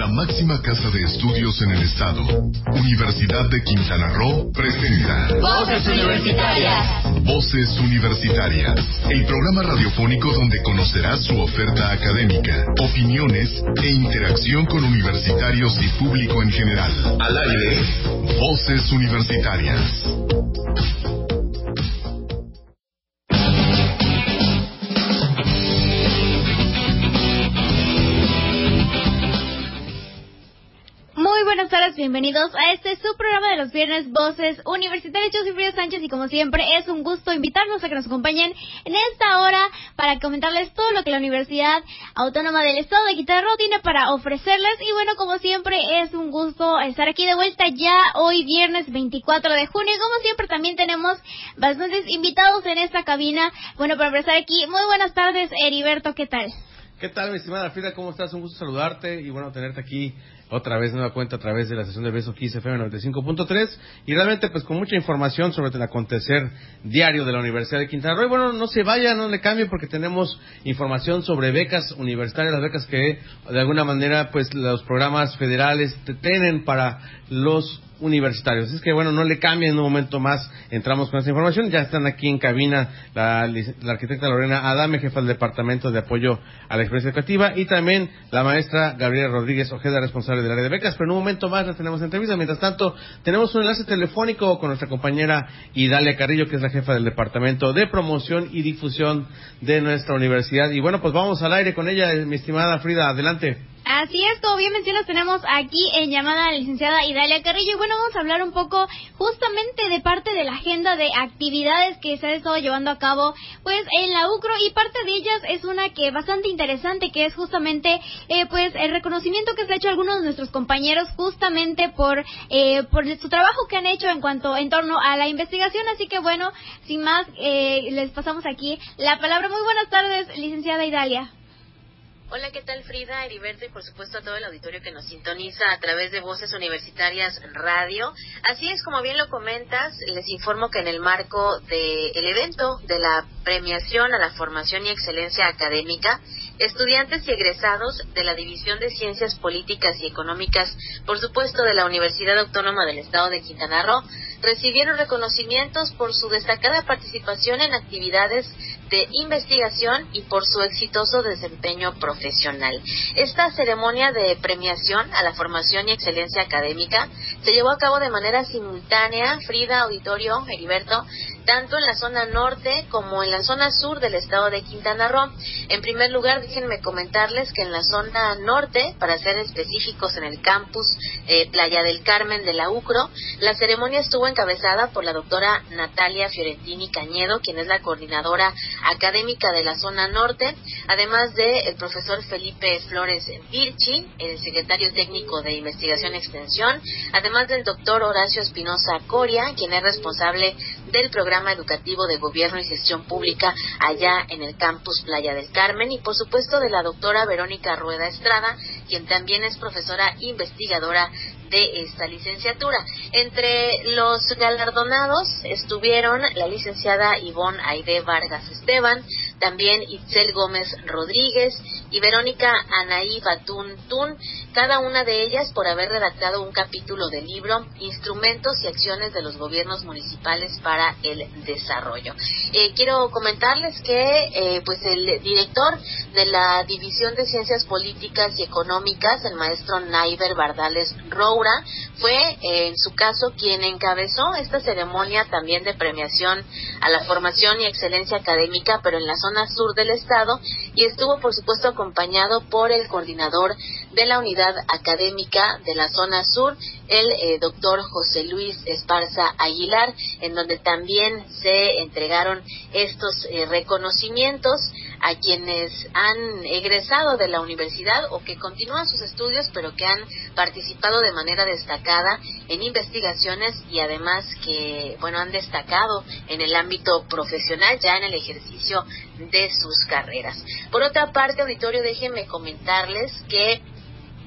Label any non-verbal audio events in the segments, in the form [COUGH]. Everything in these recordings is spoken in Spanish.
la máxima casa de estudios en el estado, Universidad de Quintana Roo, presenta Voces Universitarias. Voces Universitarias, el programa radiofónico donde conocerás su oferta académica, opiniones e interacción con universitarios y público en general. Al aire, Voces Universitarias. Bienvenidos a este su programa de los viernes Voces Universitarias. Yo soy Frida Sánchez y como siempre es un gusto invitarlos a que nos acompañen en esta hora para comentarles todo lo que la Universidad Autónoma del Estado de Quintana tiene para ofrecerles. Y bueno, como siempre es un gusto estar aquí de vuelta ya hoy viernes 24 de junio. Y como siempre también tenemos bastantes invitados en esta cabina. Bueno, para empezar aquí, muy buenas tardes Heriberto, ¿qué tal? ¿Qué tal, mi estimada Frida? ¿Cómo estás? Un gusto saludarte y bueno, tenerte aquí otra vez nueva cuenta a través de la sesión de Beso 15 FM 95.3 y realmente pues con mucha información sobre el acontecer diario de la Universidad de Quintana Roo. Y bueno, no se vaya, no le cambie porque tenemos información sobre becas universitarias, las becas que de alguna manera pues los programas federales tienen para los universitarios. Es que bueno, no le cambien en un momento más. Entramos con esta información. Ya están aquí en cabina la, arquitecta Lorena Adame, jefa del Departamento de Apoyo a la Experiencia Educativa, y también la maestra Gabriela Rodríguez Ojeda, responsable del área de becas. Pero en un momento más la tenemos entrevista. Mientras tanto, tenemos un enlace telefónico con nuestra compañera Idalia Carrillo, que es la jefa del Departamento de Promoción y Difusión de nuestra universidad. Y bueno, pues vamos al aire con ella, mi estimada Frida. Adelante. Así es, como bien mencionas, tenemos aquí en llamada a la licenciada Idalia Carrillo. Y bueno, vamos a hablar un poco justamente de parte de la agenda de actividades que se ha estado llevando a cabo pues en la UCRO. Y parte de ellas es una que bastante interesante, que es justamente eh, pues el reconocimiento que se ha hecho a algunos de nuestros compañeros justamente por, eh, por su trabajo que han hecho en cuanto en torno a la investigación. Así que bueno, sin más, eh, les pasamos aquí la palabra. Muy buenas tardes, licenciada Idalia. Hola, ¿qué tal Frida, Heriberto y por supuesto a todo el auditorio que nos sintoniza a través de Voces Universitarias Radio? Así es, como bien lo comentas, les informo que en el marco del evento de la premiación a la formación y excelencia académica, estudiantes y egresados de la División de Ciencias Políticas y Económicas, por supuesto de la Universidad Autónoma del Estado de Quintana Roo, recibieron reconocimientos por su destacada participación en actividades de investigación y por su exitoso desempeño profesional. Esta ceremonia de premiación a la formación y excelencia académica se llevó a cabo de manera simultánea, Frida, Auditorio, Heriberto, tanto en la zona norte como en la zona sur del estado de Quintana Roo. En primer lugar, déjenme comentarles que en la zona norte, para ser específicos en el campus eh, Playa del Carmen de la UCRO, la ceremonia estuvo encabezada por la doctora Natalia Fiorentini Cañedo, quien es la coordinadora académica de la zona norte, además de el profesor Felipe Flores Virchi, el secretario técnico de Investigación y Extensión, además del doctor Horacio Espinosa Coria, quien es responsable del programa educativo de gobierno y gestión pública allá en el campus Playa del Carmen y por supuesto de la doctora Verónica Rueda Estrada, quien también es profesora investigadora de esta licenciatura. Entre los galardonados estuvieron la licenciada Ivonne Aide Vargas Esteban, también Itzel Gómez Rodríguez y Verónica Anaí Batún Tun, cada una de ellas por haber redactado un capítulo del libro Instrumentos y acciones de los gobiernos municipales para el desarrollo. Eh, quiero comentarles que eh, pues el director de la División de Ciencias Políticas y Económicas, el maestro Naiber Bardales Roura, fue eh, en su caso quien encabezó esta ceremonia también de premiación a la formación y excelencia académica, pero en la zona sur del estado, y estuvo por supuesto acompañado por el coordinador de la unidad académica de la zona sur, el eh, doctor José Luis Esparza Aguilar, en donde también se entregaron estos eh, reconocimientos a quienes han egresado de la universidad o que continúan sus estudios, pero que han participado de manera destacada en investigaciones y además que, bueno, han destacado en el ámbito profesional ya en el ejercicio de sus carreras. Por otra parte, auditorio, déjenme comentarles que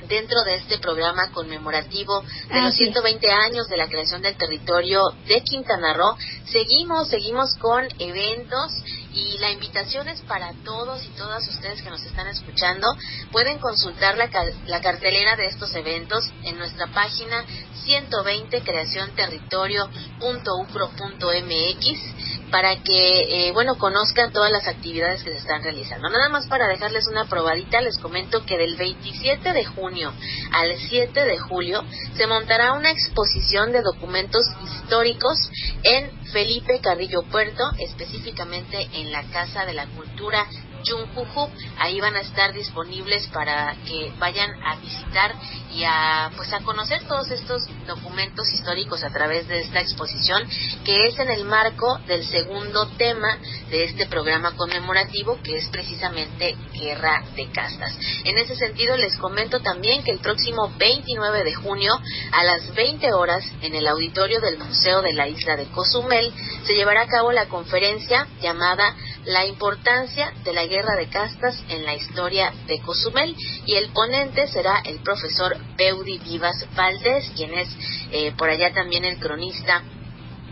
dentro de este programa conmemorativo de los 120 años de la creación del territorio de Quintana Roo. Seguimos, seguimos con eventos y la invitación es para todos y todas ustedes que nos están escuchando. Pueden consultar la, la cartelera de estos eventos en nuestra página 120 creacionterritorio.ucro.mx para que, eh, bueno, conozcan todas las actividades que se están realizando. Nada más para dejarles una probadita, les comento que del 27 de junio al 7 de julio se montará una exposición de documentos históricos en Felipe Carrillo Puerto, específicamente en la Casa de la Cultura Junjuju. Ahí van a estar disponibles para que vayan a visitar y a pues a conocer todos estos documentos históricos a través de esta exposición que es en el marco del segundo tema de este programa conmemorativo que es precisamente Guerra de Castas. En ese sentido les comento también que el próximo 29 de junio a las 20 horas en el auditorio del Museo de la Isla de Cozumel se llevará a cabo la conferencia llamada La importancia de la guerra de castas en la historia de Cozumel. Y el ponente será el profesor Beudi Vivas Valdés, quien es eh, por allá también el cronista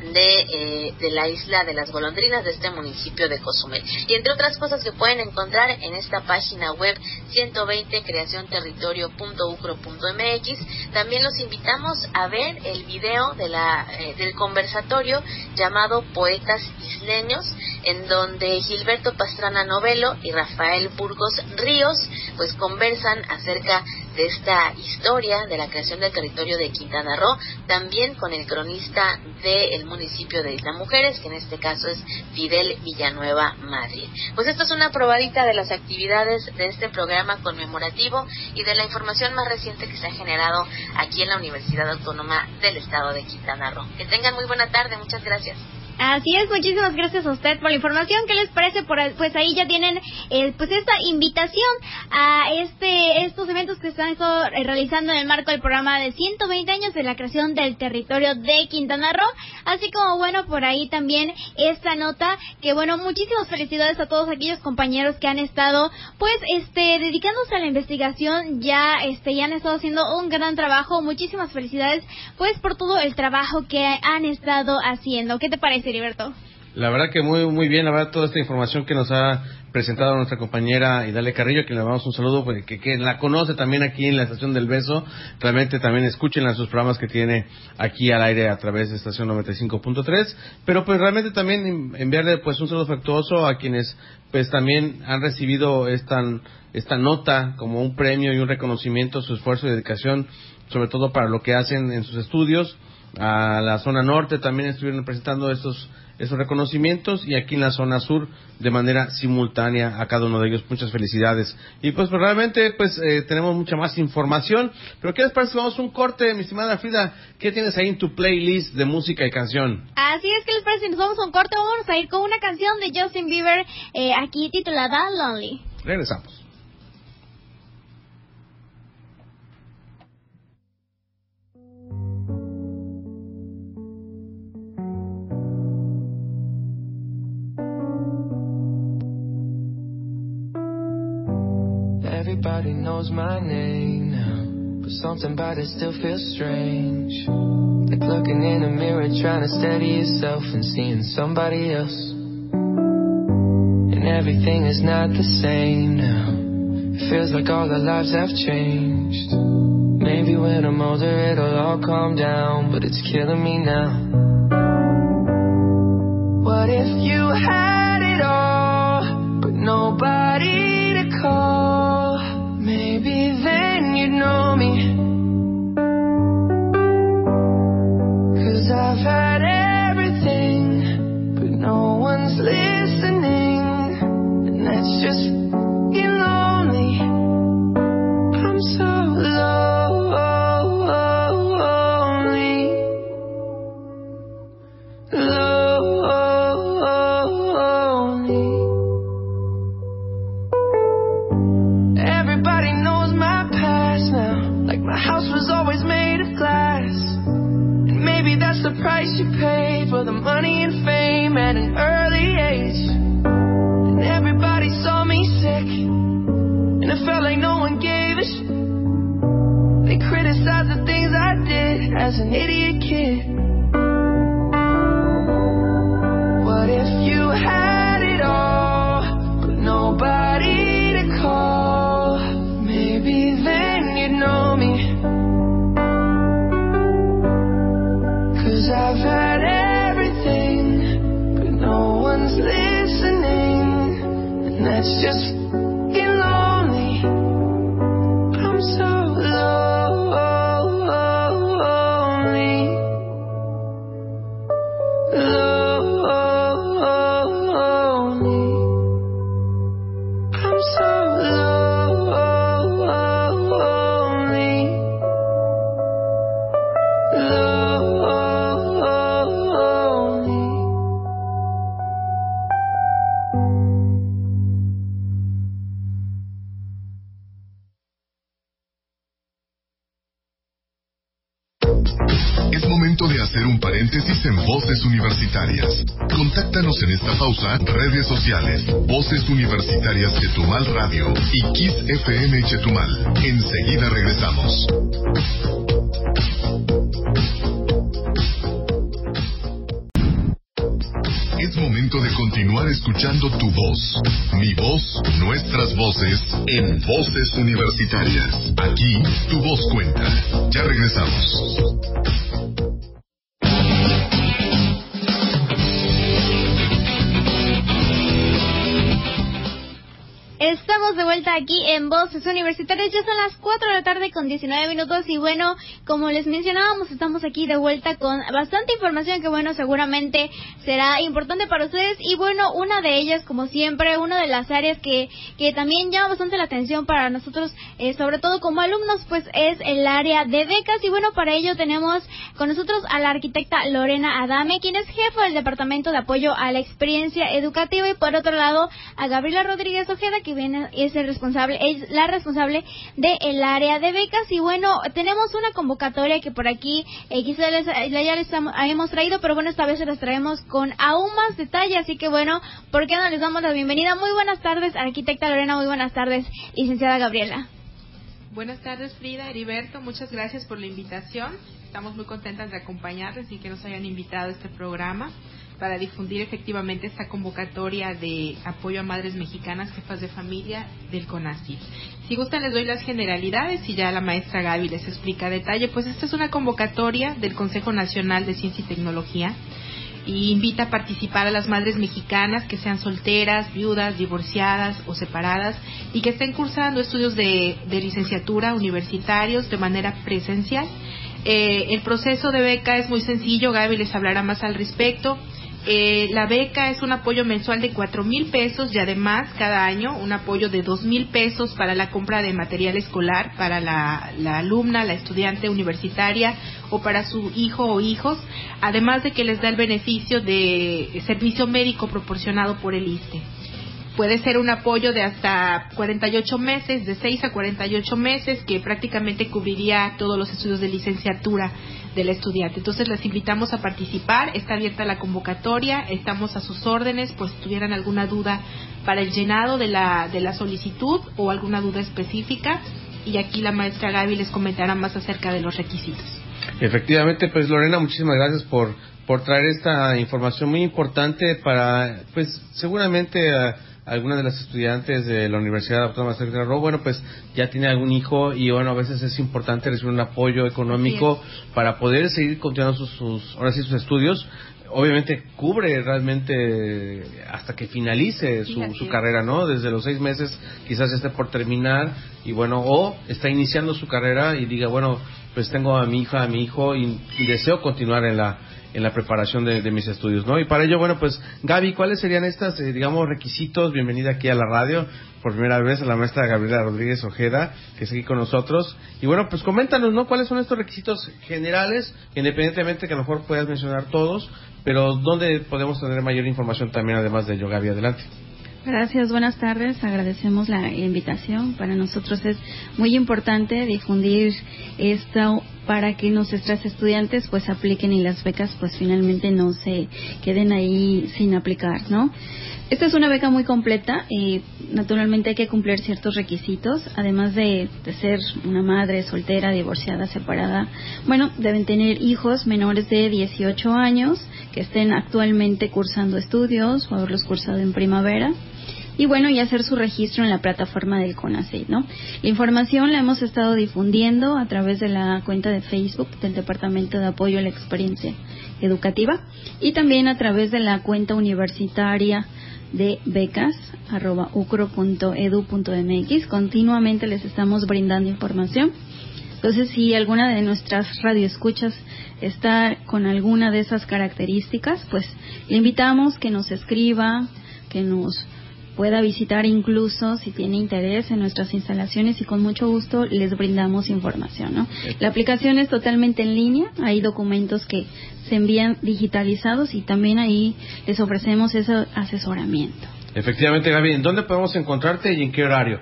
de, eh, de, la isla de las golondrinas de este municipio de Cozumel. Y entre otras cosas que pueden encontrar en esta página web 120 creacionterritorio.ucro.mx, también los invitamos a ver el video de la, eh, del conversatorio llamado Poetas Isleños, en donde Gilberto Pastrana Novelo y Rafael Burgos Ríos pues conversan acerca de esta historia de la creación del territorio de Quintana Roo, también con el cronista del municipio de Isla Mujeres, que en este caso es Fidel Villanueva Madrid. Pues esto es una probadita de las actividades de este programa conmemorativo y de la información más reciente que se ha generado aquí en la Universidad Autónoma del Estado de Quintana Roo. Que tengan muy buena tarde, muchas gracias. Así es, muchísimas gracias a usted por la información. ¿Qué les parece? Por, pues ahí ya tienen eh, pues esta invitación a este estos eventos que están eh, realizando en el marco del programa de 120 años de la creación del territorio de Quintana Roo. Así como, bueno, por ahí también esta nota que, bueno, muchísimas felicidades a todos aquellos compañeros que han estado, pues, este, dedicándose a la investigación. Ya, este, ya han estado haciendo un gran trabajo. Muchísimas felicidades, pues, por todo el trabajo que han estado haciendo. ¿Qué te parece? La verdad que muy muy bien, la verdad toda esta información que nos ha presentado nuestra compañera Idale Carrillo, que le damos un saludo, porque que, que, la conoce también aquí en la Estación del Beso, realmente también escuchen sus programas que tiene aquí al aire a través de Estación 95.3, pero pues realmente también enviarle pues un saludo afectuoso a quienes pues también han recibido esta, esta nota como un premio y un reconocimiento su esfuerzo y dedicación, sobre todo para lo que hacen en sus estudios, a la zona norte también estuvieron presentando estos, estos reconocimientos y aquí en la zona sur de manera simultánea a cada uno de ellos. Muchas felicidades. Y pues, pues realmente pues eh, tenemos mucha más información. Pero ¿qué les parece? Vamos a un corte, mi estimada Frida. ¿Qué tienes ahí en tu playlist de música y canción? Así es que les parece, nos vamos a un corte. Vamos a ir con una canción de Justin Bieber eh, aquí titulada Lonely. Regresamos. Everybody knows my name now. But something about it still feels strange. Like looking in a mirror, trying to steady yourself and seeing somebody else. And everything is not the same now. It feels like all our lives have changed. Maybe when I'm older, it'll all calm down, but it's killing me now. What if you had it all, but nobody redes sociales, Voces Universitarias Chetumal Radio y Kiss Chetumal. Enseguida regresamos. Es momento de continuar escuchando tu voz. Mi voz, nuestras voces, en Voces Universitarias. Aquí, tu voz cuenta. Ya regresamos. Voces Universitarias. Ya son las 4 de la tarde con 19 minutos y bueno, como les mencionábamos, estamos aquí de vuelta con bastante información que bueno, seguramente será importante para ustedes. Y bueno, una de ellas, como siempre, una de las áreas que, que también llama bastante la atención para nosotros, eh, sobre todo como alumnos, pues es el área de becas. Y bueno, para ello tenemos con nosotros a la arquitecta Lorena Adame, quien es jefa del Departamento de Apoyo a la Experiencia Educativa. Y por otro lado a Gabriela Rodríguez Ojeda, que viene, es el responsable, la responsable del área de becas y bueno, tenemos una convocatoria que por aquí eh, quizás les, ya les hemos traído, pero bueno, esta vez se las traemos con aún más detalle, así que bueno, ¿por qué no les damos la bienvenida? Muy buenas tardes, arquitecta Lorena, muy buenas tardes, licenciada Gabriela. Buenas tardes, Frida, Heriberto. Muchas gracias por la invitación. Estamos muy contentas de acompañarles y que nos hayan invitado a este programa para difundir efectivamente esta convocatoria de apoyo a madres mexicanas, jefas de familia del CONACYT. Si gustan, les doy las generalidades y ya la maestra Gaby les explica detalle. Pues esta es una convocatoria del Consejo Nacional de Ciencia y Tecnología y invita a participar a las madres mexicanas que sean solteras, viudas, divorciadas o separadas y que estén cursando estudios de, de licenciatura universitarios de manera presencial. Eh, el proceso de beca es muy sencillo, Gaby les hablará más al respecto. Eh, la beca es un apoyo mensual de cuatro mil pesos y además cada año un apoyo de dos mil pesos para la compra de material escolar para la, la alumna, la estudiante universitaria o para su hijo o hijos, además de que les da el beneficio de servicio médico proporcionado por el ISTE. Puede ser un apoyo de hasta 48 meses, de 6 a 48 meses, que prácticamente cubriría todos los estudios de licenciatura del estudiante. Entonces les invitamos a participar, está abierta la convocatoria, estamos a sus órdenes, pues si tuvieran alguna duda para el llenado de la, de la solicitud o alguna duda específica. Y aquí la maestra Gaby les comentará más acerca de los requisitos. Efectivamente, pues Lorena, muchísimas gracias por, por traer esta información muy importante para, pues seguramente a algunas de las estudiantes de la Universidad Autónoma de Quintana Roo, bueno, pues ya tiene algún hijo y bueno, a veces es importante recibir un apoyo económico para poder seguir continuando sus, sus, ahora sí, sus estudios. Obviamente cubre realmente hasta que finalice su, su carrera, ¿no? Desde los seis meses quizás esté por terminar y bueno, o está iniciando su carrera y diga, bueno, pues tengo a mi hija, a mi hijo y, y deseo continuar en la en la preparación de, mis estudios, ¿no? Y para ello, bueno, pues Gaby, ¿cuáles serían estas, eh, digamos, requisitos? Bienvenida aquí a la radio por primera vez a la maestra Gabriela Rodríguez Ojeda, que está aquí con nosotros. Y bueno, pues coméntanos, ¿no? ¿Cuáles son estos requisitos generales, independientemente que a lo mejor puedas mencionar todos, pero dónde podemos tener mayor información también, además de ello, Gaby? Adelante. Gracias, buenas tardes. Agradecemos la invitación. Para nosotros es muy importante difundir esto para que nuestras estudiantes pues apliquen y las becas pues finalmente no se queden ahí sin aplicar, ¿no? Esta es una beca muy completa y naturalmente hay que cumplir ciertos requisitos, además de, de, ser una madre soltera, divorciada, separada. Bueno, deben tener hijos menores de 18 años que estén actualmente cursando estudios o haberlos cursado en primavera y bueno, y hacer su registro en la plataforma del CONACYT, ¿no? La información la hemos estado difundiendo a través de la cuenta de Facebook del Departamento de Apoyo a la Experiencia Educativa y también a través de la cuenta universitaria de becas arroba ucro.edu.mx. Continuamente les estamos brindando información. Entonces, si alguna de nuestras radioescuchas está con alguna de esas características, pues le invitamos que nos escriba, que nos pueda visitar incluso si tiene interés en nuestras instalaciones y con mucho gusto les brindamos información. ¿no? La aplicación es totalmente en línea, hay documentos que se envían digitalizados y también ahí les ofrecemos ese asesoramiento. Efectivamente, Gaby, ¿en dónde podemos encontrarte y en qué horario?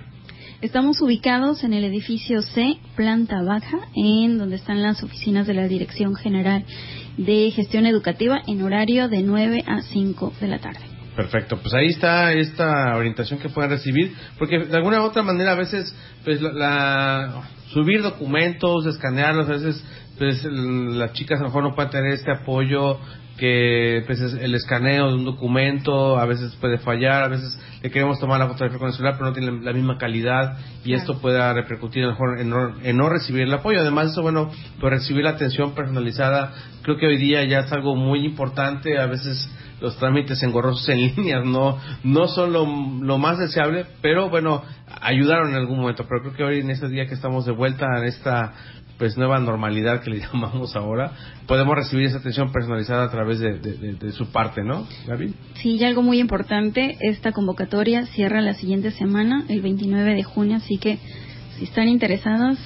Estamos ubicados en el edificio C, planta baja, en donde están las oficinas de la Dirección General de Gestión Educativa en horario de 9 a 5 de la tarde. Perfecto, pues ahí está esta orientación que pueden recibir, porque de alguna u otra manera a veces, pues la, subir documentos, escanearlos, a veces pues las chicas a lo mejor no pueden tener este apoyo que pues el escaneo de un documento a veces puede fallar, a veces le queremos tomar la fotografía con el celular pero no tiene la misma calidad y esto pueda repercutir mejor en no, en no recibir el apoyo. Además eso, bueno, pues recibir la atención personalizada creo que hoy día ya es algo muy importante, a veces los trámites engorrosos en [LAUGHS] línea no no son lo, lo, más deseable, pero bueno, ayudaron en algún momento. Pero creo que hoy en este día que estamos de vuelta en esta pues nueva normalidad que le [LAUGHS] llamamos ahora, podemos recibir esa atención personalizada a través de, de, de, su parte, ¿no, Gaby? Sí, y algo muy importante, esta convocatoria cierra la siguiente semana, el 29 de junio, así que si están interesados,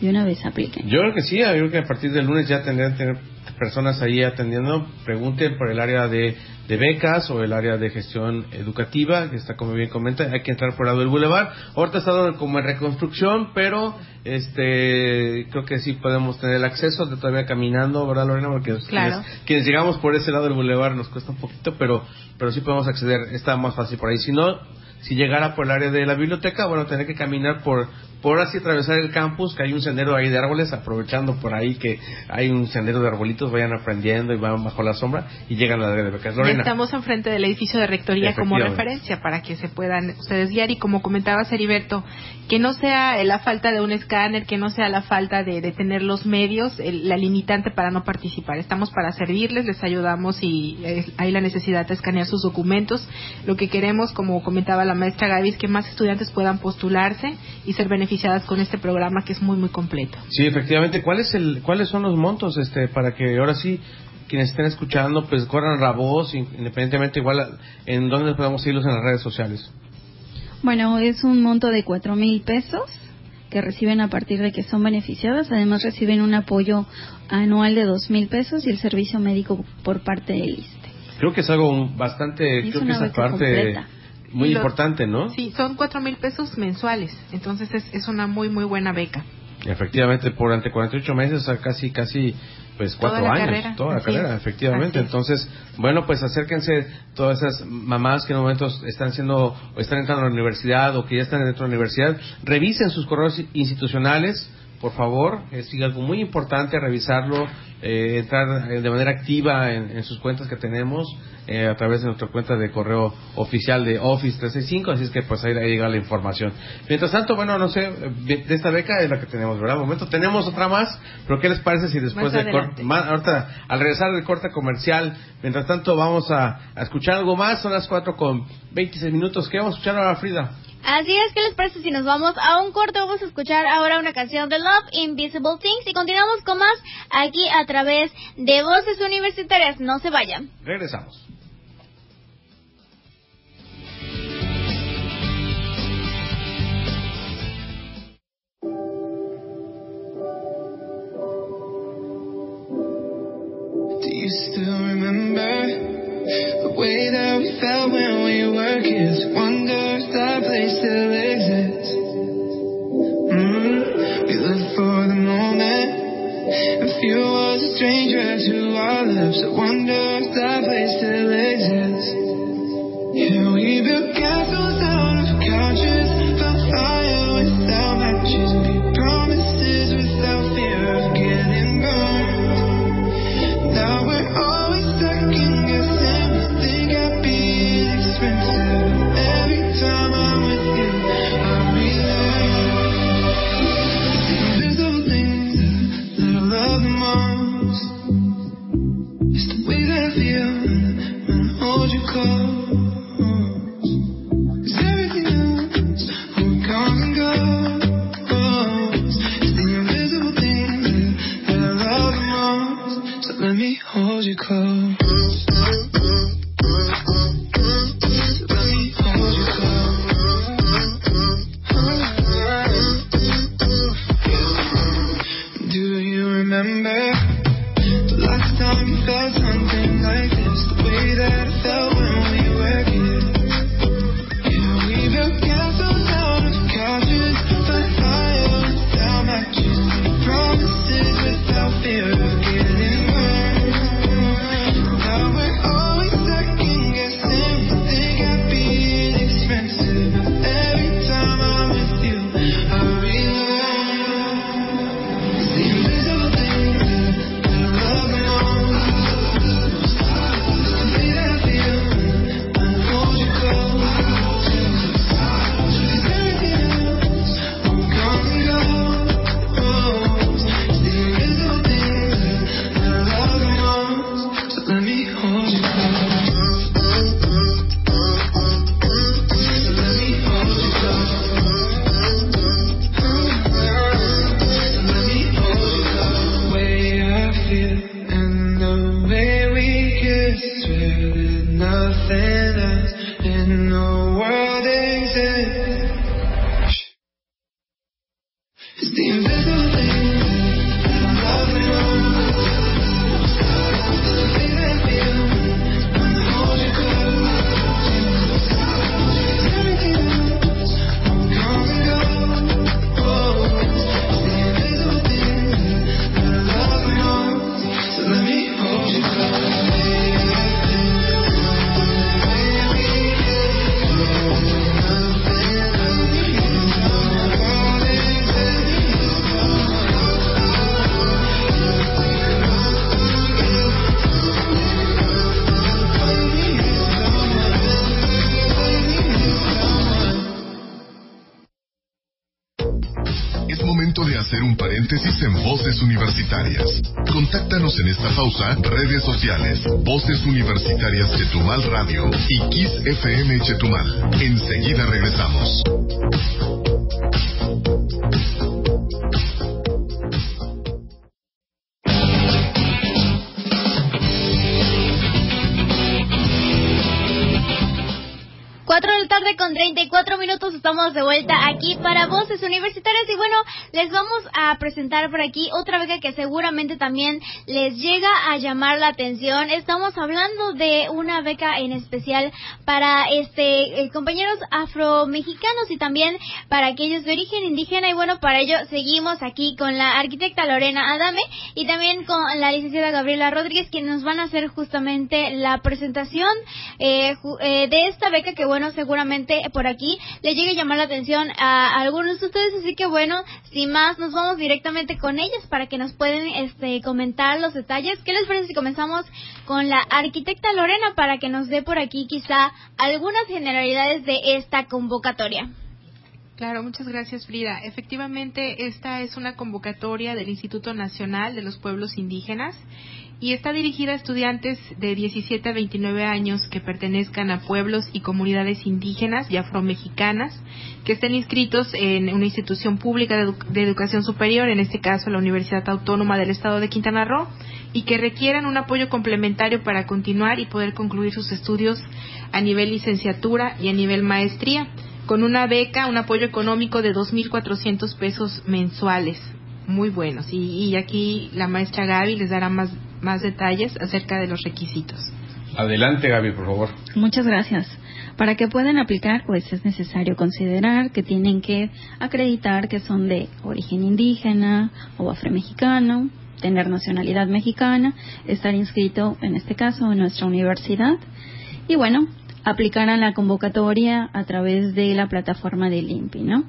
de una vez apliquen. Yo creo que sí, yo creo que a partir del lunes ya tendrán que tener personas ahí atendiendo, pregunten por el área de, de, becas o el área de gestión educativa, que está como bien comenta, hay que entrar por el lado del bulevar. Ahorita está como en reconstrucción, pero este creo que sí podemos tener el acceso de todavía caminando, ¿verdad Lorena? Porque claro. quienes, quienes, llegamos por ese lado del bulevar nos cuesta un poquito, pero pero sí podemos acceder, está más fácil por ahí. Si no, si llegara por el área de la biblioteca, bueno, tener que caminar por por así atravesar el campus, que hay un sendero ahí de árboles, aprovechando por ahí que hay un sendero de arbolitos, vayan aprendiendo y van bajo la sombra y llegan a la de becas. Lorena. Estamos enfrente del edificio de rectoría como referencia para que se puedan ustedes guiar y como comentaba Heriberto, que no sea la falta de un escáner, que no sea la falta de, de tener los medios, el, la limitante para no participar. Estamos para servirles, les ayudamos y eh, hay la necesidad de escanear sus documentos. Lo que queremos, como comentaba la maestra Gaby, es que más estudiantes puedan postularse y ser beneficiados beneficiadas con este programa que es muy muy completo. Sí, efectivamente. ¿Cuál es el, ¿Cuáles son los montos este para que ahora sí quienes estén escuchando pues corran la voz independientemente igual en dónde podemos irlos en las redes sociales? Bueno, es un monto de cuatro mil pesos que reciben a partir de que son beneficiadas. Además reciben un apoyo anual de dos mil pesos y el servicio médico por parte del ISTE. Creo que es algo bastante, Es creo que esa parte completa. Muy los- importante, ¿no? Sí, son cuatro mil pesos mensuales, entonces es, es una muy muy buena beca. Efectivamente, por ante 48 meses, a casi, casi, pues Toda cuatro la años, carrera, toda la así carrera, es, efectivamente. Entonces, bueno, pues acérquense todas esas mamás que en momentos están siendo, o están entrando a la universidad, o que ya están dentro de la universidad, revisen sus correos institucionales, por favor, es algo muy importante revisarlo, eh, entrar eh, de manera activa en, en sus cuentas que tenemos eh, a través de nuestra cuenta de correo oficial de Office 365, así es que pues ahí, ahí llega la información. Mientras tanto, bueno, no sé, de esta beca es la que tenemos, ¿verdad? De momento tenemos otra más, pero ¿qué les parece si después Más de adelante. corte, más- ahorita, al regresar del corte comercial, mientras tanto vamos a, a escuchar algo más, son las 4 con 26 minutos, ¿qué vamos a escuchar ahora, Frida? Así es, ¿qué les parece si nos vamos a un corte? Vamos a escuchar ahora una canción de Love, Invisible Things, y continuamos con más aquí a través de Voces Universitarias. No se vayan. Regresamos. Do you still remember the way that we felt when we were kids? Wonder place still exists. Mm, we lived for the moment If You was a stranger to our lips. I wonder if that place still exists. Yeah, we built castles out of couches, En esta pausa, redes sociales, Voces Universitarias Chetumal Radio y Kiss Chetumal. Enseguida regresamos. Con 34 minutos estamos de vuelta aquí para Voces Universitarias y bueno, les vamos a presentar por aquí otra beca que seguramente también les llega a llamar la atención. Estamos hablando de una beca en especial para este eh, compañeros afromexicanos y también para aquellos de origen indígena y bueno, para ello seguimos aquí con la arquitecta Lorena Adame y también con la licenciada Gabriela Rodríguez quienes nos van a hacer justamente la presentación eh, eh, de esta beca que bueno, seguramente por aquí le llegue a llamar la atención a algunos de ustedes, así que bueno, sin más, nos vamos directamente con ellas para que nos pueden este, comentar los detalles. ¿Qué les parece si comenzamos con la arquitecta Lorena para que nos dé por aquí quizá algunas generalidades de esta convocatoria? Claro, muchas gracias Frida. Efectivamente, esta es una convocatoria del Instituto Nacional de los Pueblos Indígenas y está dirigida a estudiantes de 17 a 29 años que pertenezcan a pueblos y comunidades indígenas y afromexicanas que estén inscritos en una institución pública de, de educación superior, en este caso la Universidad Autónoma del Estado de Quintana Roo, y que requieran un apoyo complementario para continuar y poder concluir sus estudios a nivel licenciatura y a nivel maestría con una beca, un apoyo económico de 2.400 pesos mensuales. Muy buenos. Y, y aquí la maestra Gaby les dará más, más detalles acerca de los requisitos. Adelante, Gaby, por favor. Muchas gracias. Para que puedan aplicar, pues es necesario considerar que tienen que acreditar que son de origen indígena o afromexicano, tener nacionalidad mexicana, estar inscrito en este caso en nuestra universidad y bueno, aplicaran la convocatoria a través de la plataforma del INPI, ¿no?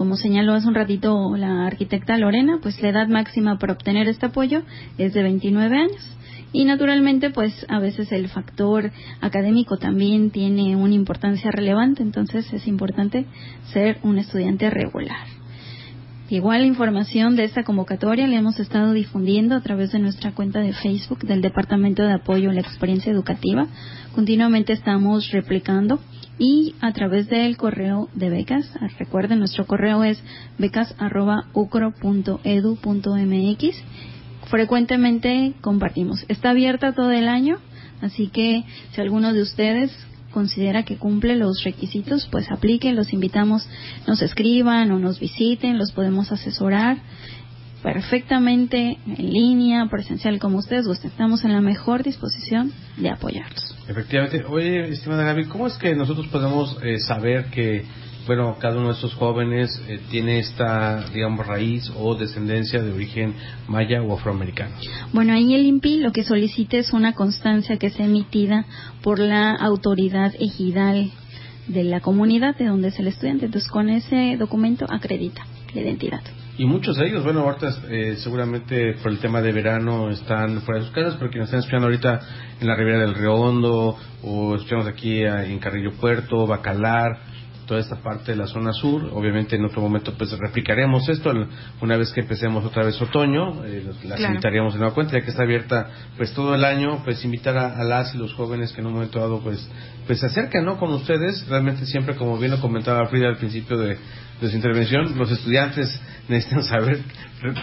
Como señaló hace un ratito la arquitecta Lorena, pues la edad máxima para obtener este apoyo es de 29 años. Y naturalmente, pues a veces el factor académico también tiene una importancia relevante, entonces es importante ser un estudiante regular. Igual la información de esta convocatoria la hemos estado difundiendo a través de nuestra cuenta de Facebook del Departamento de Apoyo a la Experiencia Educativa. Continuamente estamos replicando y a través del correo de becas. Recuerden, nuestro correo es becas.ucro.edu.mx. Frecuentemente compartimos. Está abierta todo el año, así que si alguno de ustedes considera que cumple los requisitos, pues apliquen, los invitamos, nos escriban o nos visiten, los podemos asesorar perfectamente en línea, presencial como ustedes gusten. Estamos en la mejor disposición de apoyarlos. Efectivamente. Oye, estimada Gaby, ¿cómo es que nosotros podemos eh, saber que bueno, cada uno de estos jóvenes eh, tiene esta, digamos, raíz o descendencia de origen maya o afroamericano. Bueno, ahí el INPI lo que solicita es una constancia que sea emitida por la autoridad ejidal de la comunidad de donde es el estudiante. Entonces, con ese documento acredita la identidad. Y muchos de ellos, bueno, ahorita eh, seguramente por el tema de verano están fuera de sus casas, pero quienes están escuchando ahorita en la Ribera del Río Hondo o escuchamos aquí en Carrillo Puerto, Bacalar, toda esta parte de la zona sur. Obviamente en otro momento pues replicaremos esto una vez que empecemos otra vez otoño, eh, las invitaríamos de nueva cuenta ya que está abierta pues todo el año, pues invitar a, las y los jóvenes que en un momento dado pues pues se acercan ¿no? con ustedes, realmente siempre como bien lo comentaba Frida al principio de, de su intervención, los estudiantes necesitan saber,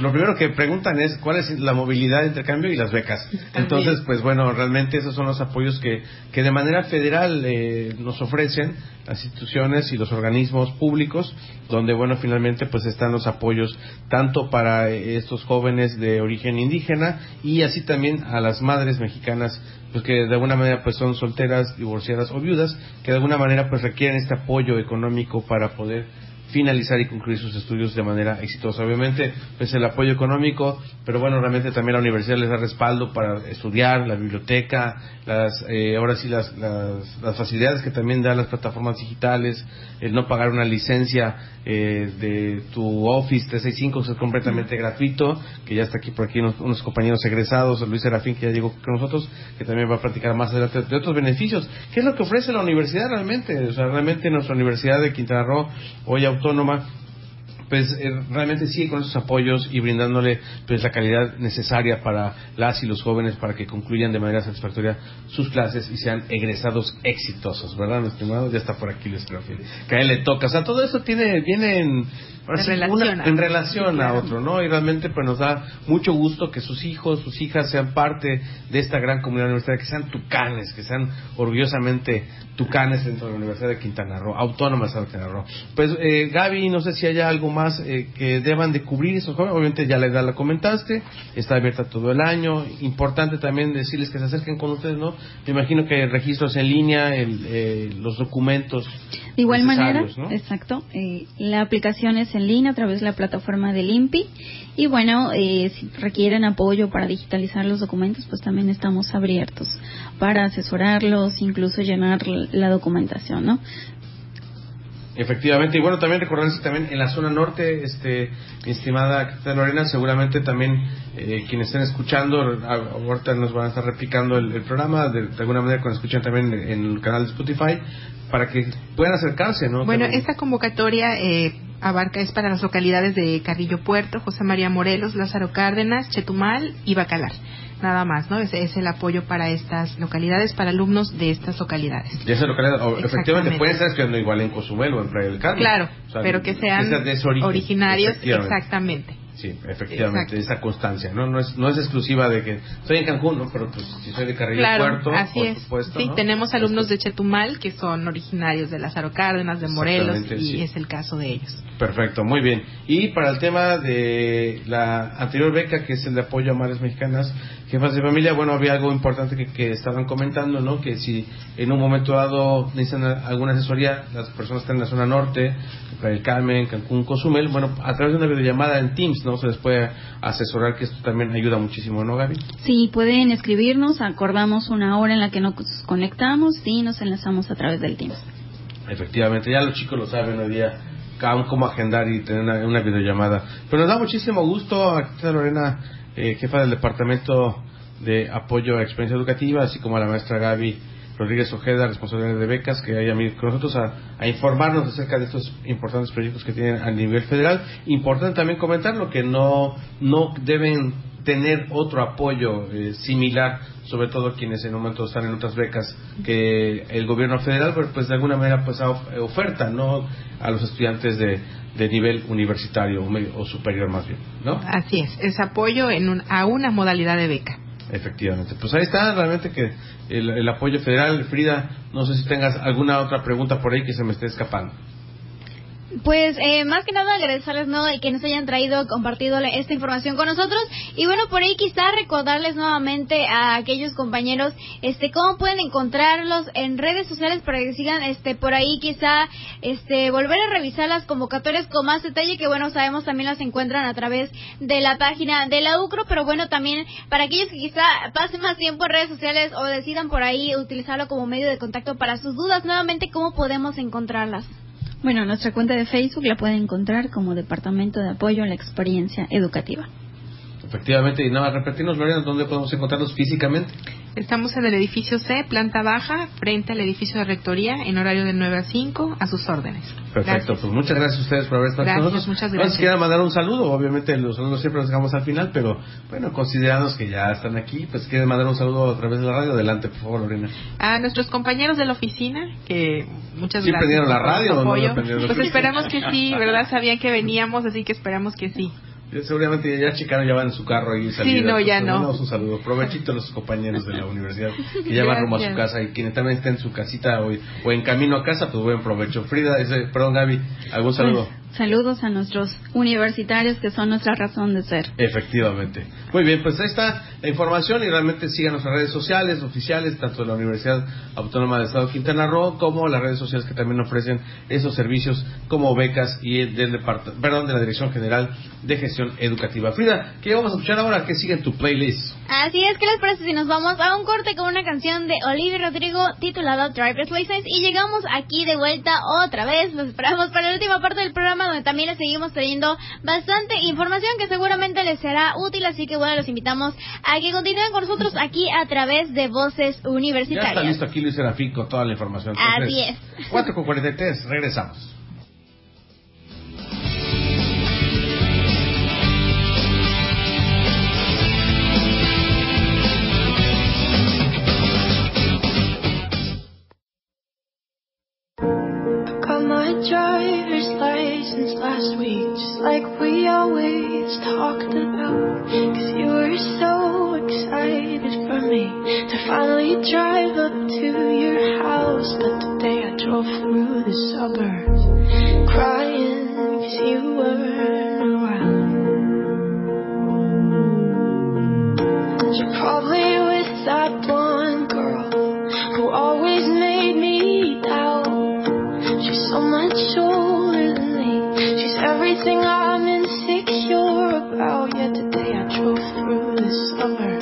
lo primero que preguntan es cuál es la movilidad de intercambio y las becas. Entonces, pues bueno, realmente esos son los apoyos que, que de manera federal eh, nos ofrecen las instituciones y los organismos públicos, donde bueno, finalmente pues están los apoyos tanto para estos jóvenes de origen indígena y así también a las madres mexicanas pues que de alguna manera pues son solteras, divorciadas o viudas, que de alguna manera pues requieren este apoyo económico para poder finalizar y concluir sus estudios de manera exitosa. Obviamente, pues el apoyo económico, pero bueno, realmente también la universidad les da respaldo para estudiar, la biblioteca, las, eh, ahora sí las, las, facilidades que también dan las plataformas digitales, el no pagar una licencia eh, de tu Office 365 que es completamente gratuito, que ya está aquí por aquí unos, compañeros egresados, Luis Serafín que ya llegó con nosotros, que también va a platicar más adelante de otros beneficios. ¿Qué es lo que ofrece la universidad realmente? O sea, realmente nuestra Universidad de Quintana Roo, hoy autónoma, pues eh, realmente sigue con esos apoyos y brindándole pues la calidad necesaria para las y los jóvenes para que concluyan de manera satisfactoria sus clases y sean egresados exitosos, ¿verdad, mi estimado? Ya está por aquí les creo que a él le toca. O sea, todo eso tiene, viene en, en relación, a otro, ¿no? Y realmente pues nos da mucho gusto que sus hijos, sus hijas sean parte de esta gran comunidad universitaria, que sean tucanes, que sean orgullosamente tucanes dentro de la Universidad de Quintana Roo, autónomas de Quintana Roo. Pues eh, Gaby, no sé si hay algo más eh, que deban de cubrir esos jóvenes, obviamente ya la edad la comentaste, está abierta todo el año, importante también decirles que se acerquen con ustedes, ¿no? Me imagino que registros en línea, el, eh, los documentos. De igual manera, exacto, eh, la aplicación es en línea a través de la plataforma del INPI y bueno, eh, si requieren apoyo para digitalizar los documentos, pues también estamos abiertos para asesorarlos, incluso llenar la documentación, ¿no? Efectivamente, y bueno, también recordarles que también en la zona norte, este, mi estimada Lorena, seguramente también eh, quienes estén escuchando, ahorita nos van a estar replicando el, programa, de, alguna manera cuando escuchan también en el canal de Spotify, para que puedan acercarse, ¿no? Bueno, esta convocatoria eh, abarca, es para las localidades de Carrillo Puerto, José María Morelos, Lázaro Cárdenas, Chetumal y Bacalar nada más, ¿no? Ese es el apoyo para estas localidades, para alumnos de estas localidades. De esas localidades, efectivamente, pueden estar estudiando igual en Cozumel o en Playa del Carmen. Claro, pero que sean originarios, exactamente. Sí, efectivamente, esa constancia, ¿no? No es, no es exclusiva de que soy en Cancún, ¿no? Pero pues si soy de Carrillo Puerto, así por supuesto. Sí, tenemos alumnos de Chetumal que son originarios de Lázaro Cárdenas, de Morelos, y es el caso de ellos. Perfecto, muy bien. Y para el tema de la anterior beca, que es el de apoyo a madres mexicanas, jefas de familia, bueno, había algo importante que, que estaban comentando, ¿no? Que si en un momento dado necesitan alguna asesoría, las personas están en la zona norte, para el Carmen, Cancún, Cozumel, bueno, a través de una videollamada en Teams, ¿no? Se les puede asesorar, que esto también ayuda muchísimo, ¿no, Gaby? Sí, pueden escribirnos, acordamos una hora en la que nos conectamos y nos enlazamos a través del Teams. Efectivamente, ya los chicos lo saben hoy día, cómo agendar y tener una, una videollamada. Pero nos da muchísimo gusto, aquí está Lorena, eh, jefa del Departamento de Apoyo a Experiencia Educativa, así como a la maestra Gaby Rodríguez Ojeda, responsable de becas, que haya venido con nosotros a, informarnos acerca de estos importantes proyectos que tienen a nivel federal. Importante también comentar lo que no, no deben tener otro apoyo eh, similar, sobre todo quienes en un momento están en otras becas que el gobierno federal, pues de alguna manera pues oferta, ¿no? A los estudiantes de, de nivel universitario o, medio, o, superior más bien, ¿no? Así es, es apoyo en un, a una modalidad de beca. Efectivamente. Pues ahí está realmente que el, apoyo federal. Frida, no sé si tengas alguna otra pregunta por ahí que se me esté escapando. Pues eh, más que nada agradecerles ¿no? que nos hayan traído, compartido esta información con nosotros y bueno por ahí quizá recordarles nuevamente a aquellos compañeros este cómo pueden encontrarlos en redes sociales para que sigan este por ahí quizá este volver a revisar las convocatorias con más detalle que bueno sabemos también las encuentran a través de la página de la UCRO pero bueno también para aquellos que quizá pasen más tiempo en redes sociales o decidan por ahí utilizarlo como medio de contacto para sus dudas nuevamente cómo podemos encontrarlas. Bueno, nuestra cuenta de Facebook la pueden encontrar como Departamento de Apoyo a la Experiencia Educativa. Efectivamente, y nada, repetirnos, Lorena, ¿dónde podemos encontrarlos físicamente? Estamos en el edificio C, planta baja, frente al edificio de rectoría, en horario de 9 a 5, a sus órdenes. Perfecto, gracias. pues muchas gracias a ustedes por haber estado gracias, con nosotros. Muchas gracias. No quisiera mandar un saludo, obviamente los saludos siempre los dejamos al final, pero bueno, considerando que ya están aquí, pues quieren mandar un saludo a través de la radio, adelante, por favor, Lorena. A nuestros compañeros de la oficina, que muchas ¿Sí gracias. prendieron la radio o no? Pues esperamos que sí, [LAUGHS] ¿verdad? Sabían que veníamos, así que esperamos que sí. Seguramente ya checaron, ya van en su carro ahí saliendo. Sí, no, ya no. Un saludo. Provechito a los compañeros de la universidad que ya van rumbo a su casa y quienes también estén en su casita o, o en camino a casa, pues buen provecho. Frida, ese, perdón Gaby, ¿algún saludo? Pues, saludos a nuestros universitarios que son nuestra razón de ser. Efectivamente. Muy bien, pues ahí está la información y realmente sigan nuestras redes sociales oficiales, tanto de la Universidad Autónoma del Estado de Quintana Roo como las redes sociales que también ofrecen esos servicios como becas y del departamento, perdón, de la Dirección General de Gestión Educativa. Frida, ¿qué vamos a escuchar ahora? ¿Qué sigue en tu playlist? Así es, ¿qué les parece si nos vamos a un corte con una canción de Olivia Rodrigo titulada Driver's License y llegamos aquí de vuelta otra vez, los esperamos para la última parte del programa donde también les seguimos trayendo bastante información que seguramente les será útil, así que bueno, los invitamos a que continúen con nosotros aquí a través de Voces Universitarias. Ya está listo aquí Luis Serafín con toda la información. Así es. 4 con 43, regresamos. Talked about. Cause you were so excited for me to finally drive up to your house. But today I drove through the suburbs, crying cause you weren't around. You're probably with that blonde girl who always made me doubt. She's so much older than me. She's everything I'm summer.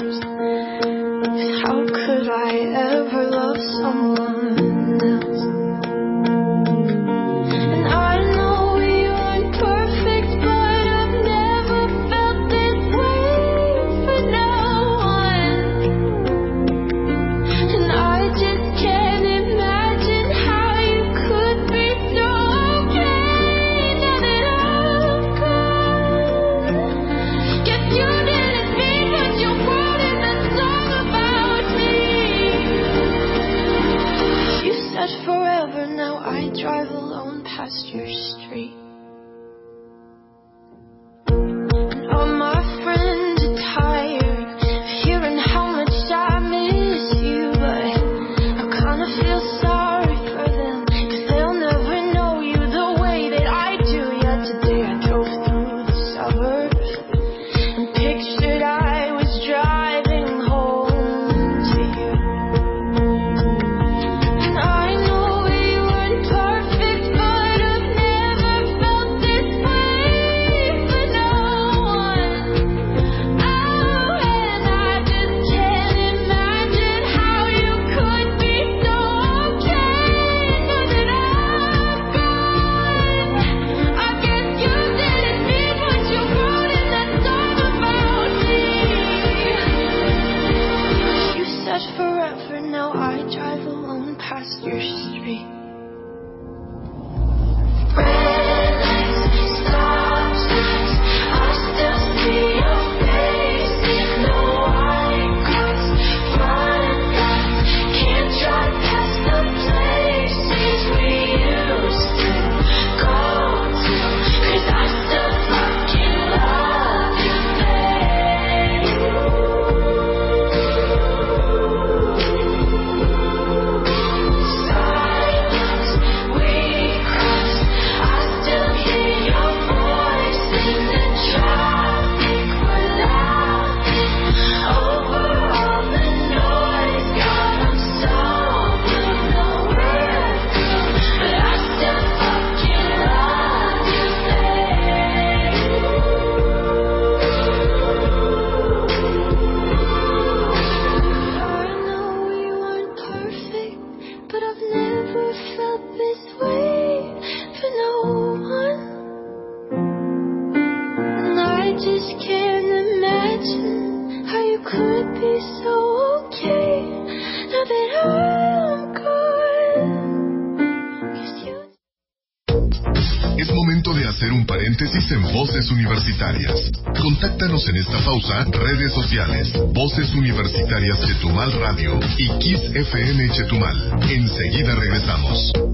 Redes sociales, Voces Universitarias Chetumal Radio y Kiss FM Chetumal. Enseguida regresamos.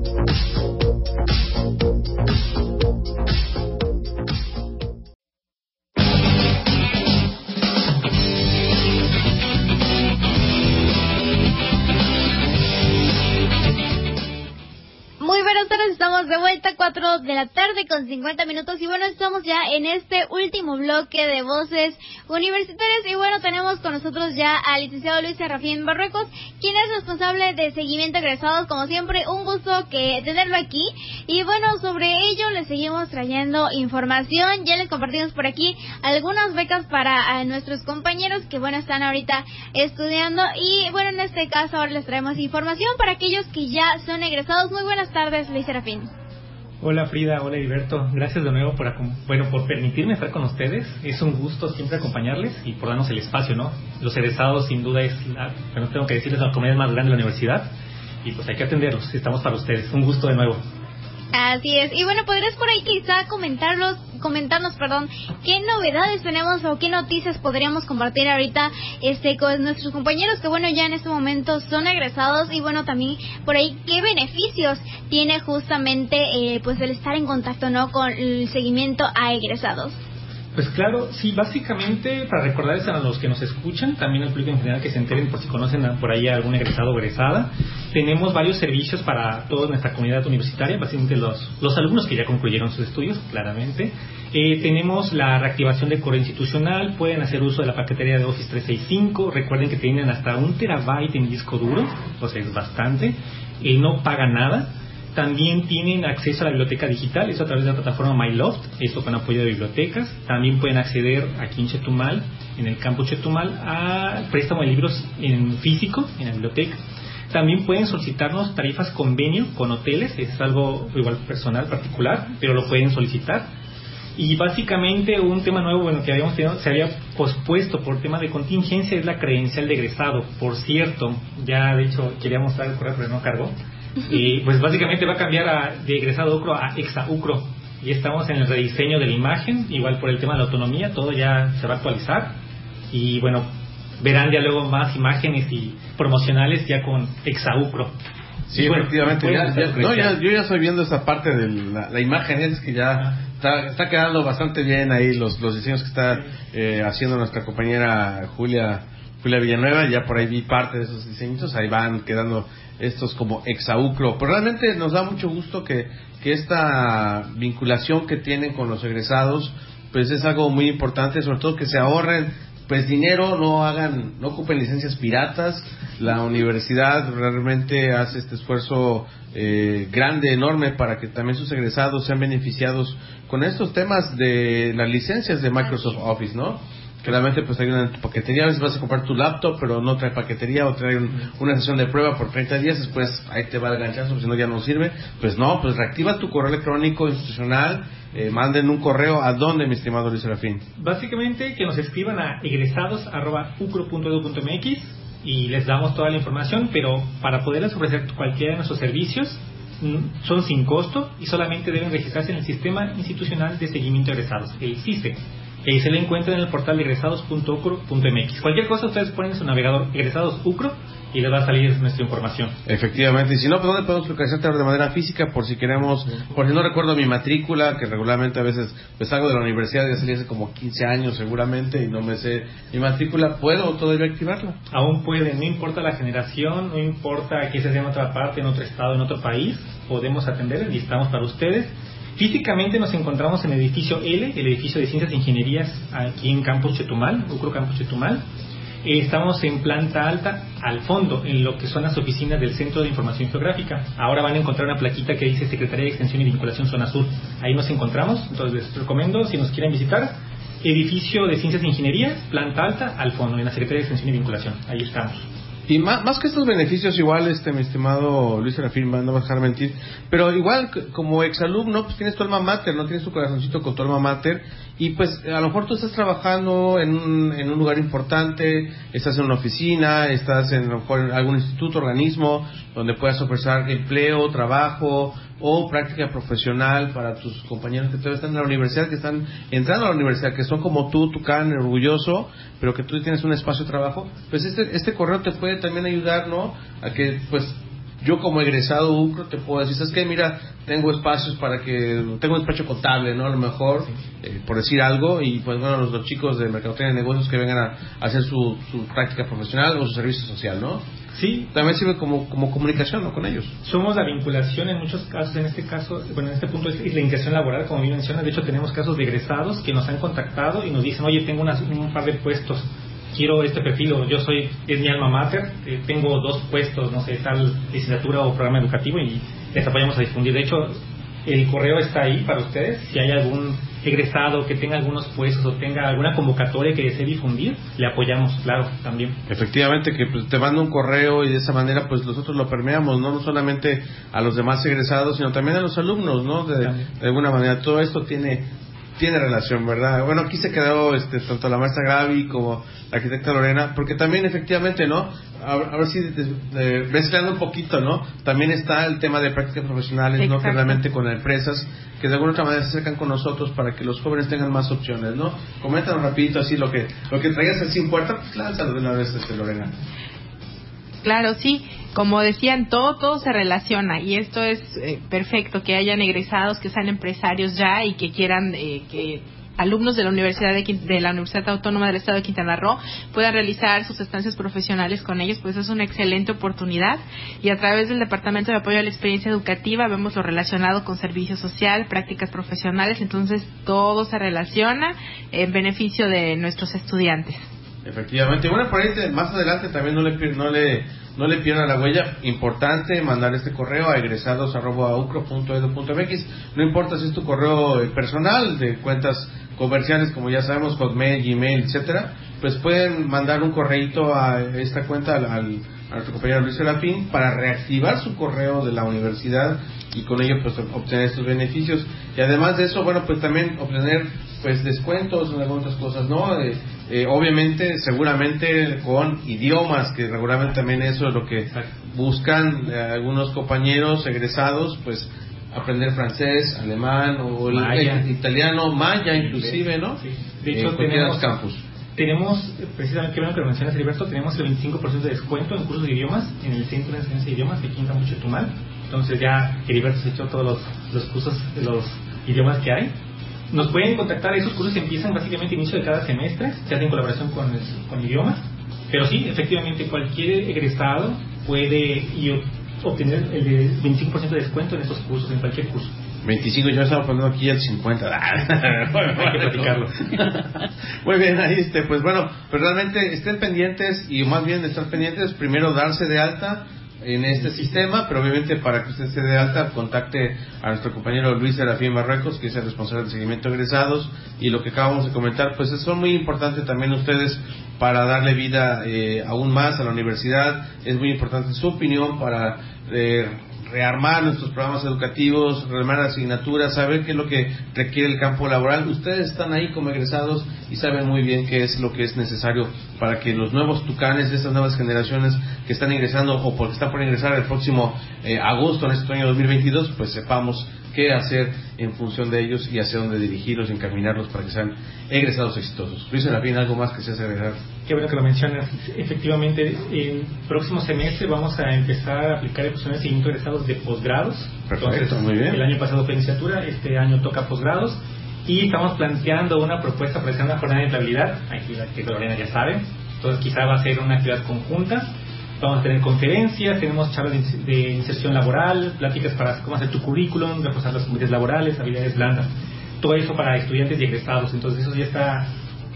Tardes, estamos de vuelta, 4 de la tarde con 50 minutos y bueno, estamos ya en este último bloque de voces universitarias y bueno, tenemos con nosotros ya al licenciado Luis Serrafín Barruecos, quien es responsable de seguimiento egresados, como siempre, un gusto que tenerlo aquí y bueno, sobre ello les seguimos trayendo información, ya les compartimos por aquí algunas becas para eh, nuestros compañeros que bueno, están ahorita estudiando y bueno, en este caso ahora les traemos información para aquellos que ya son egresados. Muy buenas tardes, Luis Serafín. Hola Frida, hola Heriberto, gracias de nuevo por, bueno, por permitirme estar con ustedes. Es un gusto siempre acompañarles y por darnos el espacio, ¿no? Los egresados sin duda es, la, tengo que decirles, la comunidad más grande de la universidad y pues hay que atenderlos, estamos para ustedes. Un gusto de nuevo. Así es. Y bueno, podrías por ahí quizá comentarlos, comentarnos, perdón, qué novedades tenemos o qué noticias podríamos compartir ahorita este con nuestros compañeros que bueno, ya en este momento son egresados y bueno, también por ahí qué beneficios tiene justamente eh, pues el estar en contacto, ¿no? con el seguimiento a egresados. Pues claro, sí, básicamente para recordarles a los que nos escuchan, también al público en general que se enteren por si conocen a- por ahí a algún egresado o egresada, tenemos varios servicios para toda nuestra comunidad universitaria, básicamente los, los alumnos que ya concluyeron sus estudios, claramente. Eh, tenemos la reactivación de correo institucional, pueden hacer uso de la paquetería de Office 365, recuerden que tienen hasta un terabyte en disco duro, o sea, es bastante, eh, no pagan nada. También tienen acceso a la biblioteca digital, eso a través de la plataforma MyLoft, esto con apoyo de bibliotecas. También pueden acceder aquí en Chetumal, en el campus Chetumal, a préstamo de libros en físico, en la biblioteca. También pueden solicitarnos tarifas convenio con hoteles, es algo igual personal, particular, pero lo pueden solicitar. Y básicamente un tema nuevo, bueno, que habíamos tenido, se había pospuesto por tema de contingencia es la credencial de egresado. Por cierto, ya de hecho quería mostrar el correo, pero no cargó. Y pues básicamente va a cambiar a- de egresado UCRO a exaucro. Y estamos en el rediseño de la imagen, igual por el tema de la autonomía, todo ya se va a actualizar. Y bueno, verán ya luego más imágenes y promocionales ya con exaucro. Sí, bueno, efectivamente. ya- no, ya- yo ya estoy viendo esa parte de la, la imagen, es que ya está, está quedando bastante bien ahí los, los diseños que está eh, haciendo nuestra compañera Julia Julia Villanueva. Ya por ahí vi parte de esos diseños, ahí van quedando estos como exaucro. Pero realmente nos da mucho gusto que, que esta vinculación que tienen con los egresados, pues es algo muy importante, sobre todo que se ahorren pues dinero, no hagan, no ocupen licencias piratas. La universidad realmente hace este esfuerzo eh, grande, enorme, para que también sus egresados sean beneficiados con estos temas de las licencias de Microsoft Office, ¿no? Que realmente pues en tu paquetería, a veces vas a comprar tu laptop, pero no trae paquetería o trae un- una sesión de prueba por 30 días, después ahí te va el ganchazo, si no ya no sirve. Pues no, pues reactiva tu correo electrónico institucional, eh, manden un correo a dónde, mi estimado Luis Serafín. Básicamente que nos escriban a egresados.ucro.edu.mx y les damos toda la información, pero para poderles ofrecer cualquiera de nuestros servicios mm, son sin costo y solamente deben registrarse en el Sistema Institucional de Seguimiento de Egresados, el CISE. Y se lo encuentran en el portal egresados.ucro.mx. Cualquier cosa ustedes ponen en su navegador egresados UCRO y les va a salir nuestra información. Efectivamente, y si no, pues ¿dónde podemos localizarte de manera física? Por si queremos, por si no recuerdo mi matrícula, que regularmente a veces pues salgo de la universidad, ya salí hace como 15 años seguramente y no me sé mi matrícula, ¿puedo todavía activarla? Aún pueden, no importa la generación, no importa que se sea en otra parte, en otro estado, en otro país, podemos atenderles y estamos para ustedes. Físicamente nos encontramos en el edificio L, el edificio de Ciencias e Ingenierías, aquí en Campus Chetumal, Ucro Campus Chetumal. Eh, Estamos en planta alta, al fondo, en lo que son las oficinas del Centro de Información Geográfica. Ahora van a encontrar una plaquita que dice Secretaría de Extensión y Vinculación Zona Sur. Ahí nos encontramos, entonces les recomiendo, si nos quieren visitar, edificio de Ciencias e Ingenierías, planta alta, al fondo, en la Secretaría de Extensión y Vinculación. Ahí estamos. Y más, que estos beneficios, igual, este, mi estimado Luis Serafín, no vas a dejar mentir, pero igual, como exalumno, pues tienes tu alma mater, ¿no? Tienes tu corazoncito con tu alma mater, y pues a lo mejor tú estás trabajando en un, en un lugar importante, estás en una oficina, estás en, en algún instituto, organismo, donde puedas ofrecer empleo, trabajo, o práctica profesional para tus compañeros que todavía están en la universidad, que están entrando a la universidad, que son como tú, tu can, orgulloso, pero que tú tienes un espacio de trabajo, pues este, este correo te puede también ayudar, ¿no? A que, pues, yo como egresado UCRO te puedo decir, ¿sabes qué? Mira, tengo espacios para que, tengo un despacho contable, ¿no? A lo mejor, eh, por decir algo, y pues bueno, los, los chicos de Mercadotecnia de Negocios que vengan a, a hacer su, su práctica profesional o su servicio social, ¿no? Sí, También sirve como, como comunicación, ¿no? Con ellos. somos la vinculación en muchos casos, en este caso, bueno, en este punto es, la inserción laboral, como bien mencionas. De hecho, tenemos casos de egresados que nos han contactado y nos dicen, oye, tengo unas- un par de puestos, quiero este perfil, o yo soy, es mi alma mater, eh, tengo dos puestos, no sé, tal licenciatura o programa educativo y les apoyamos a difundir. De hecho, el correo está ahí para ustedes. Si hay algún egresado que tenga algunos puestos o tenga alguna convocatoria que desee difundir, le apoyamos, claro, también. Efectivamente, que pues, te manda un correo y de esa manera pues nosotros lo permeamos, ¿no? no solamente a los demás egresados, sino también a los alumnos, ¿no? De, de alguna manera, todo esto tiene tiene relación, ¿verdad? Bueno, aquí se quedó este, tanto la maestra Gaby como arquitecta Lorena, porque también efectivamente, ¿no? A, a ver si de- de- mezclando un poquito, ¿no? También está el tema de prácticas profesionales, ¿no? Que realmente con empresas que de alguna otra manera se acercan con nosotros para que los jóvenes tengan más opciones, ¿no? Coméntanos rapidito así lo que lo que traigas así en puerta, pues lánzalo de una vez, este, Lorena. Claro, sí. Como decían, todo, todo se relaciona y esto es eh, perfecto, que hayan egresados, que sean empresarios ya y que quieran eh, que alumnos de la Universidad de, de la Universidad Autónoma del Estado de Quintana Roo puedan realizar sus estancias profesionales con ellos, pues es una excelente oportunidad y a través del Departamento de Apoyo a la Experiencia Educativa vemos lo relacionado con servicio social, prácticas profesionales, entonces todo se relaciona en beneficio de nuestros estudiantes. Efectivamente, bueno, por ahí más adelante también no le, no le, no le pierdan la huella. Importante mandar este correo a egresados.ucro.edu.mx. No importa si es tu correo eh, personal, de cuentas comerciales, como ya sabemos, Hotmail, Gmail, etcétera, pues pueden mandar un correito a esta cuenta al, al- a nuestro compañero Luis Serafín para reactivar su correo de la universidad y con ello pues obtener estos beneficios. Y además de eso bueno pues también obtener pues descuentos en algunas cosas no Eh, eh, obviamente seguramente con idiomas que regularmente también eso es lo que buscan eh, algunos compañeros egresados pues aprender francés alemán o el- Maya. el italiano maya inclusive no Sí. De Eh, hecho, de tenemos, campus tenemos, eh, precisamente, qué bueno que lo mencionas, Heriberto, tenemos el 25% de descuento en cursos de idiomas en el Centro de Enseñanza de Idiomas aquí en Campo Chetumal. Entonces ya Heriberto se echó todos los, los cursos, los idiomas que hay. Nos pueden contactar, esos cursos empiezan básicamente a inicio de cada semestre, se hacen en colaboración con, con idiomas. Pero sí, efectivamente, cualquier egresado puede y obtener el de 25% de descuento en esos cursos, en cualquier curso. 25, yo estaba poniendo aquí el 50. [LAUGHS] Hay que platicarlo. [LAUGHS] Muy bien, ahí este, pues bueno, pues realmente estén pendientes y más bien estar pendientes, primero darse de alta en este sistema, pero obviamente para que usted se dé de alta, contacte a nuestro compañero Luis Serafín Marruecos, que es el responsable del seguimiento de egresados, y lo que acabamos de comentar, pues son muy importantes también ustedes para darle vida eh, aún más a la universidad, es muy importante su opinión para eh, rearmar nuestros programas educativos, rearmar asignaturas, saber qué es lo que requiere el campo laboral. Ustedes están ahí como egresados y saben muy bien qué es lo que es necesario para que los nuevos tucanes de estas nuevas generaciones que están ingresando o porque están por ingresar el próximo eh, agosto en este año 2022, pues sepamos qué hacer en función de ellos y hacia dónde dirigirlos encaminarlos para que sean egresados exitosos. Luis Serafín, algo más que se hace agregar. Qué bueno que lo mencionas. Efectivamente, el próximo semestre vamos a empezar a aplicar el de seguimiento de egresados de posgrados. Muy bien. El año pasado fue licenciatura, este año toca posgrados. Y estamos planteando una propuesta para hacer una jornada de empleabilidad, aquí la que Lorena ya sabe. Entonces quizá va a ser una actividad conjunta. Vamos a tener conferencias, tenemos charlas de inserción laboral, pláticas para cómo hacer tu currículum, reforzar las habilidades laborales, habilidades blandas. Todo eso para estudiantes y egresados. Entonces eso ya está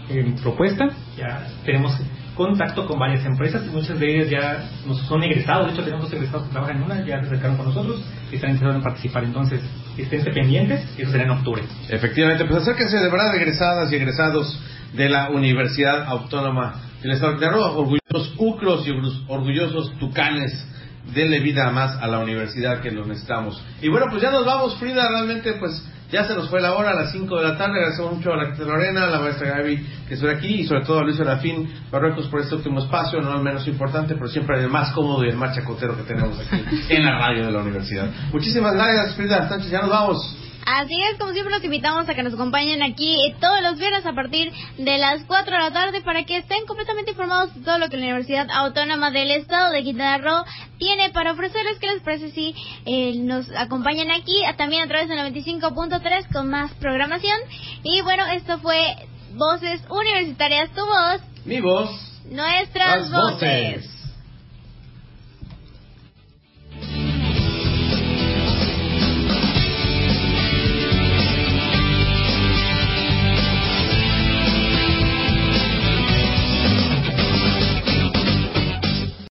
en propuesta. Ya tenemos contacto con varias empresas, muchas de ellas ya nos son egresados, de hecho tenemos dos egresados que trabajan en una, ya se acercaron con nosotros y están interesados en participar. Entonces, esténse pendientes, eso será en octubre. Efectivamente, pues acérquense de verdad egresadas y egresados de la Universidad Autónoma del estado de Quintana Roo, orgullosos ucros y orgullosos tucanes denle vida más a la universidad que lo necesitamos. Y bueno, pues ya nos vamos, Frida, realmente pues ya se nos fue la hora a las 5 de la tarde. Agradecemos mucho a la maestra Lorena, a la maestra Gaby que estuvo aquí y sobre todo a Luis Serafín Barruecos por este último espacio, no el menos importante, pero siempre el más cómodo y el más chacotero que tenemos aquí [LAUGHS] en la radio de la universidad. Muchísimas gracias, Frida Sánchez. Ya nos vamos. Así es, como siempre los invitamos a que nos acompañen aquí todos los viernes a partir de las 4 de la tarde para que estén completamente informados de todo lo que la Universidad Autónoma del Estado de Quintana Roo tiene para ofrecerles. que les parece si eh, nos acompañan aquí también a través del 95.3 con más programación? Y bueno, esto fue Voces Universitarias, tu voz. Mi voz. Nuestras voces.